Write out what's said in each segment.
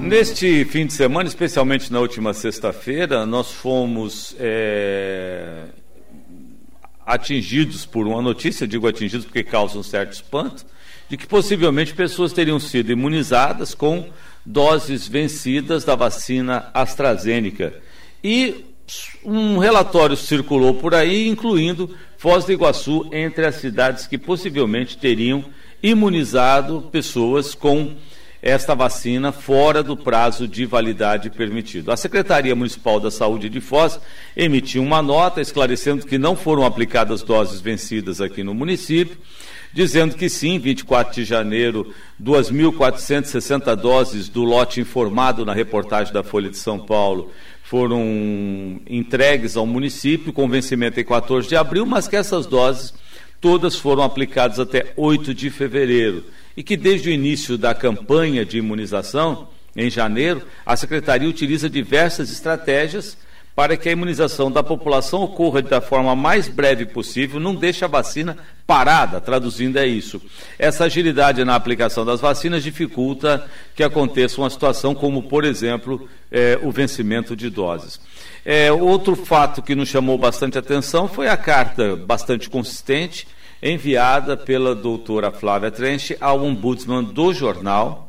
Neste fim de semana, especialmente na última sexta-feira, nós fomos é, atingidos por uma notícia, digo atingidos porque causa um certo espanto, de que possivelmente pessoas teriam sido imunizadas com doses vencidas da vacina AstraZeneca. E um relatório circulou por aí, incluindo Foz do Iguaçu entre as cidades que possivelmente teriam imunizado pessoas com esta vacina fora do prazo de validade permitido. A Secretaria Municipal da Saúde de Foz emitiu uma nota esclarecendo que não foram aplicadas doses vencidas aqui no município, dizendo que sim, 24 de janeiro, 2.460 doses do lote informado na reportagem da Folha de São Paulo foram entregues ao município com vencimento em 14 de abril, mas que essas doses todas foram aplicadas até 8 de fevereiro e que desde o início da campanha de imunização, em janeiro, a Secretaria utiliza diversas estratégias para que a imunização da população ocorra da forma mais breve possível, não deixe a vacina parada, traduzindo é isso. Essa agilidade na aplicação das vacinas dificulta que aconteça uma situação como, por exemplo, é, o vencimento de doses. É, outro fato que nos chamou bastante atenção foi a carta bastante consistente enviada pela doutora Flávia Trench ao ombudsman do jornal,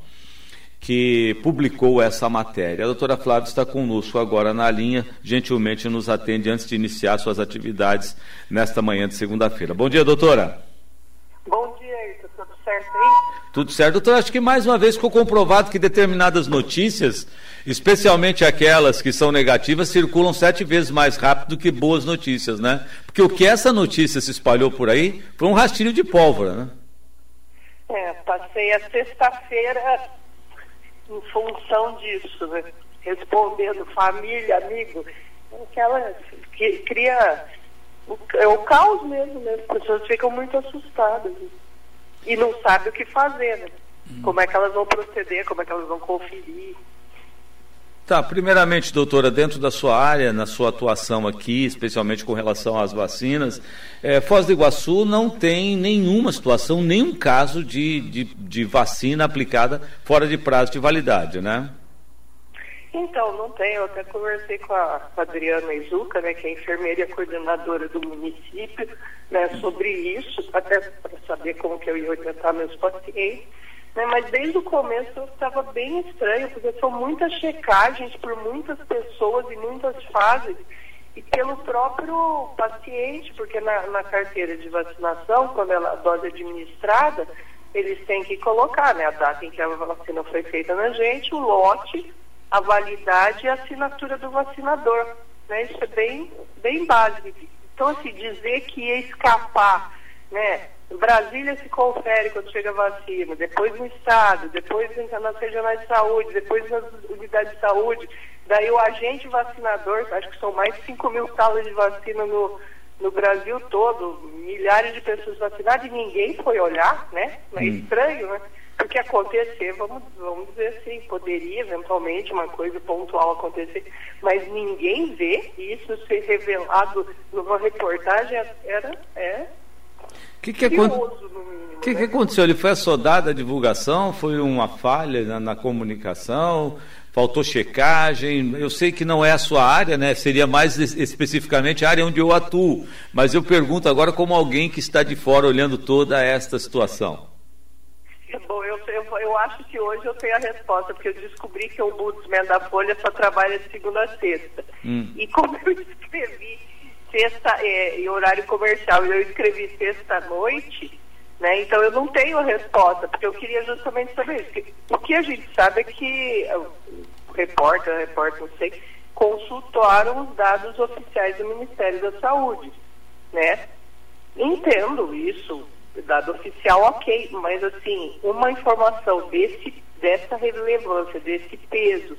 que publicou essa matéria. A doutora Flávia está conosco agora na linha, gentilmente nos atende antes de iniciar suas atividades nesta manhã de segunda-feira. Bom dia, doutora. Bom dia. Tudo certo aí? Tudo certo. Doutora, acho que mais uma vez ficou comprovado que determinadas notícias, especialmente aquelas que são negativas, circulam sete vezes mais rápido do que boas notícias, né? Porque o que essa notícia se espalhou por aí foi um rastilho de pólvora, né? É, passei a sexta-feira em função disso, né? respondendo família, amigo, aquela que cria o, é o caos mesmo, né? As pessoas ficam muito assustadas né? e não sabem o que fazer, né? Como é que elas vão proceder, como é que elas vão conferir. Tá, primeiramente, doutora, dentro da sua área, na sua atuação aqui, especialmente com relação às vacinas, é, Foz do Iguaçu não tem nenhuma situação, nenhum caso de, de, de vacina aplicada fora de prazo de validade, né? Então, não tem. Eu até conversei com a Adriana Izuca, né, que é enfermeira e coordenadora do município, né, sobre isso, até para saber como que eu ia orientar meus pacientes. Né, mas desde o começo eu estava bem estranho, porque são muitas checagens por muitas pessoas em muitas fases e pelo próprio paciente, porque na, na carteira de vacinação, quando ela, a dose é administrada, eles têm que colocar né, a data em que a vacina foi feita na gente, o lote, a validade e a assinatura do vacinador. Né? Isso é bem, bem básico. Então, assim, dizer que ia escapar, né? Brasília se confere quando chega a vacina, depois no Estado, depois nas regionais de saúde, depois nas unidades de saúde. Daí o agente vacinador, acho que são mais de 5 mil salas de vacina no, no Brasil todo, milhares de pessoas vacinadas e ninguém foi olhar, né? É hum. estranho, né? Porque acontecer, vamos, vamos dizer assim, poderia eventualmente uma coisa pontual acontecer, mas ninguém vê isso ser revelado numa reportagem era é o que, que, que, que né? aconteceu? Ele foi assodado a divulgação? Foi uma falha na, na, comunicação? Faltou checagem? Eu sei que não é a sua área, né? Seria mais especificamente a área onde eu atuo. Mas eu pergunto agora como alguém que está de fora olhando toda esta situação. Bom, eu, eu, eu, acho que hoje eu tenho a resposta, porque eu descobri que o Budsman da Folha só trabalha de segunda a sexta. Hum. E como eu escrevi sexta é, em horário comercial e eu escrevi sexta-noite, né? Então eu não tenho a resposta, porque eu queria justamente saber isso. O que a gente sabe é que o repórter, o repórter, não sei, consultaram os dados oficiais do Ministério da Saúde, né? Entendo isso, dado oficial, ok, mas assim, uma informação desse, dessa relevância, desse peso,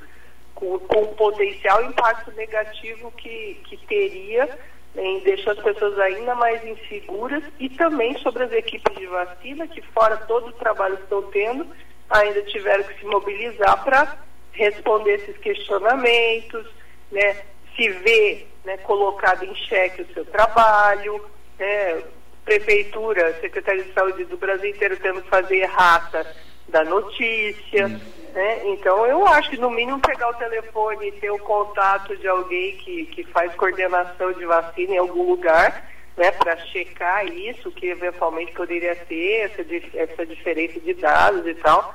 com, com o potencial impacto negativo que, que teria em, deixou as pessoas ainda mais inseguras e também sobre as equipes de vacina, que fora todo o trabalho que estão tendo, ainda tiveram que se mobilizar para responder esses questionamentos, né, se ver né, colocado em xeque o seu trabalho, né, prefeitura, Secretaria de Saúde do Brasil inteiro tendo que fazer errata da notícia. Né? Então eu acho que no mínimo pegar o telefone e ter o contato de alguém que, que faz coordenação de vacina em algum lugar, né, para checar isso, que eventualmente poderia ter essa, essa diferença de dados e tal,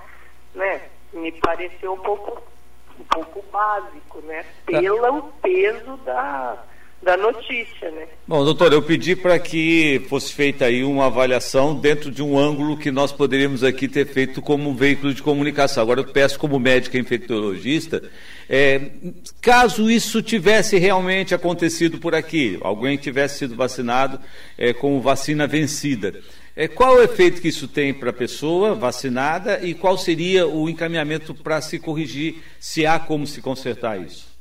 né? Me pareceu um pouco, um pouco básico, né? Tá. Pelo peso da da notícia, né? Bom, doutor, eu pedi para que fosse feita aí uma avaliação dentro de um ângulo que nós poderíamos aqui ter feito como veículo de comunicação. Agora eu peço como médica infectologista, é, caso isso tivesse realmente acontecido por aqui, alguém tivesse sido vacinado é, com vacina vencida, é, qual o efeito que isso tem para a pessoa vacinada e qual seria o encaminhamento para se corrigir, se há como se consertar isso?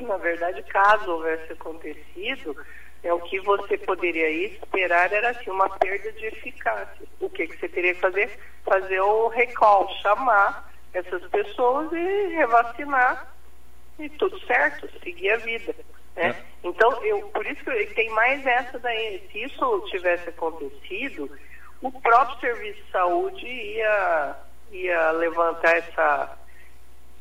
Na verdade, caso houvesse acontecido, é o que você poderia esperar era assim, uma perda de eficácia. O que, que você teria que fazer? Fazer o recall, chamar essas pessoas e revacinar e tudo certo, seguir a vida. Né? É. Então, eu, por isso que tem mais essa daí. Se isso tivesse acontecido, o próprio serviço de saúde ia, ia levantar essa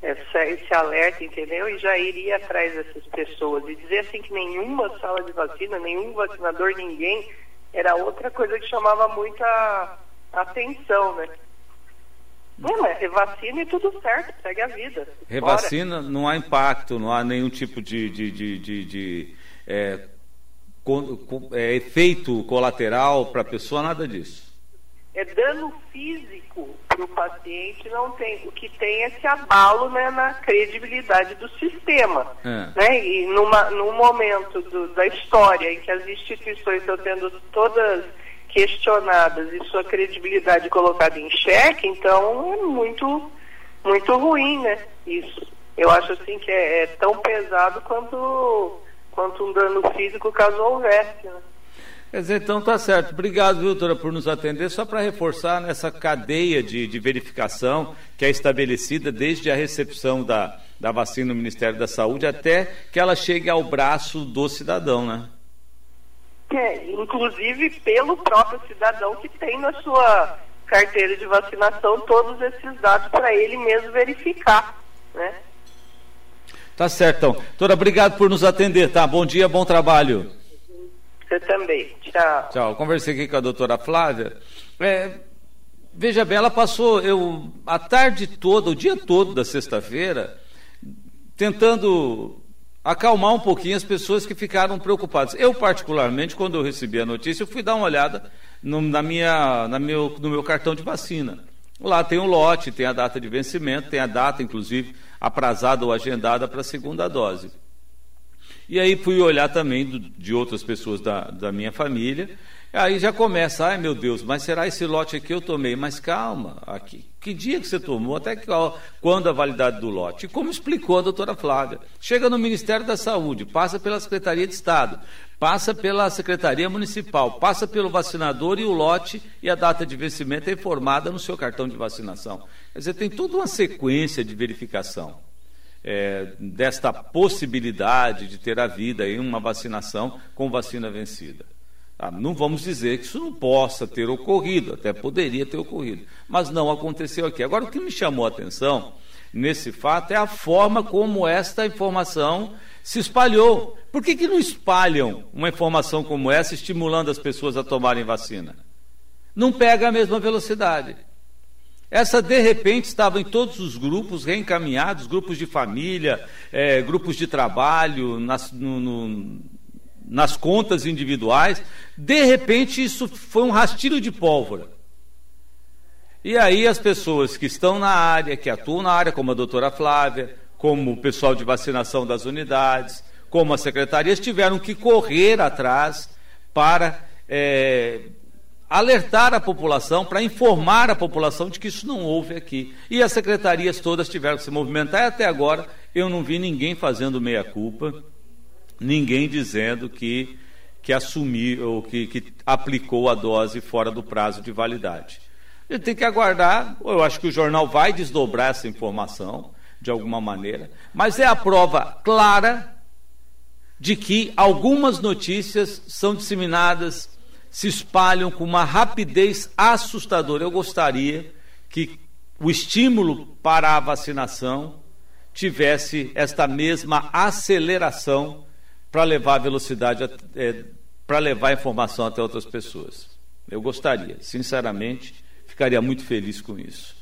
essa, esse alerta, entendeu? E já iria atrás dessas pessoas. E dizer assim que nenhuma sala de vacina, nenhum vacinador, ninguém, era outra coisa que chamava muita atenção, né? Não, mas revacina e tudo certo, segue a vida. Revacina, Bora. não há impacto, não há nenhum tipo de, de, de, de, de é, com, com, é, efeito colateral para a pessoa, nada disso é dano físico para o paciente, não tem. O que tem é esse abalo né, na credibilidade do sistema. É. Né? E numa, num momento do, da história em que as instituições estão sendo todas questionadas e sua credibilidade colocada em xeque, então é muito, muito ruim, né? Isso. Eu acho assim que é, é tão pesado quanto, quanto um dano físico caso houvesse. Né? Quer dizer, então tá certo. Obrigado, viu, doutora, por nos atender. Só para reforçar nessa cadeia de, de, verificação que é estabelecida desde a recepção da, da vacina no Ministério da Saúde até que ela chegue ao braço do cidadão, né? É, inclusive pelo próprio cidadão que tem na sua carteira de vacinação todos esses dados para ele mesmo verificar, né? Tá certo, então. Doutora, obrigado por nos atender, tá? Bom dia, bom trabalho. Você também. Tchau. Tchau. Conversei aqui com a doutora Flávia. É, veja bem, ela passou eu, a tarde toda, o dia todo da sexta-feira, tentando acalmar um pouquinho as pessoas que ficaram preocupadas. Eu, particularmente, quando eu recebi a notícia, eu fui dar uma olhada no, na minha, na meu, no meu cartão de vacina. Lá tem o lote, tem a data de vencimento, tem a data, inclusive, aprazada ou agendada para a segunda dose. E aí fui olhar também do, de outras pessoas da, da minha família. Aí já começa, ai meu Deus, mas será esse lote aqui eu tomei? Mas calma, aqui. Que dia que você tomou? Até que, quando a validade do lote? E como explicou a doutora Flávia, chega no Ministério da Saúde, passa pela Secretaria de Estado, passa pela Secretaria Municipal, passa pelo vacinador e o lote e a data de vencimento é informada no seu cartão de vacinação. Quer dizer, tem toda uma sequência de verificação é, desta possibilidade de ter a vida em uma vacinação com vacina vencida. Ah, não vamos dizer que isso não possa ter ocorrido, até poderia ter ocorrido, mas não aconteceu aqui. Agora, o que me chamou a atenção nesse fato é a forma como esta informação se espalhou. Por que, que não espalham uma informação como essa, estimulando as pessoas a tomarem vacina? Não pega a mesma velocidade. Essa, de repente, estava em todos os grupos reencaminhados, grupos de família, é, grupos de trabalho, nas, no, no, nas contas individuais. De repente, isso foi um rastilho de pólvora. E aí as pessoas que estão na área, que atuam na área, como a doutora Flávia, como o pessoal de vacinação das unidades, como as secretarias, tiveram que correr atrás para é, alertar a população, para informar a população de que isso não houve aqui. E as secretarias todas tiveram que se movimentar e até agora eu não vi ninguém fazendo meia-culpa, ninguém dizendo que, que assumiu ou que, que aplicou a dose fora do prazo de validade. A gente tem que aguardar, eu acho que o jornal vai desdobrar essa informação de alguma maneira, mas é a prova clara de que algumas notícias são disseminadas se espalham com uma rapidez assustadora. Eu gostaria que o estímulo para a vacinação tivesse esta mesma aceleração para levar a velocidade, é, para levar a informação até outras pessoas. Eu gostaria, sinceramente, ficaria muito feliz com isso.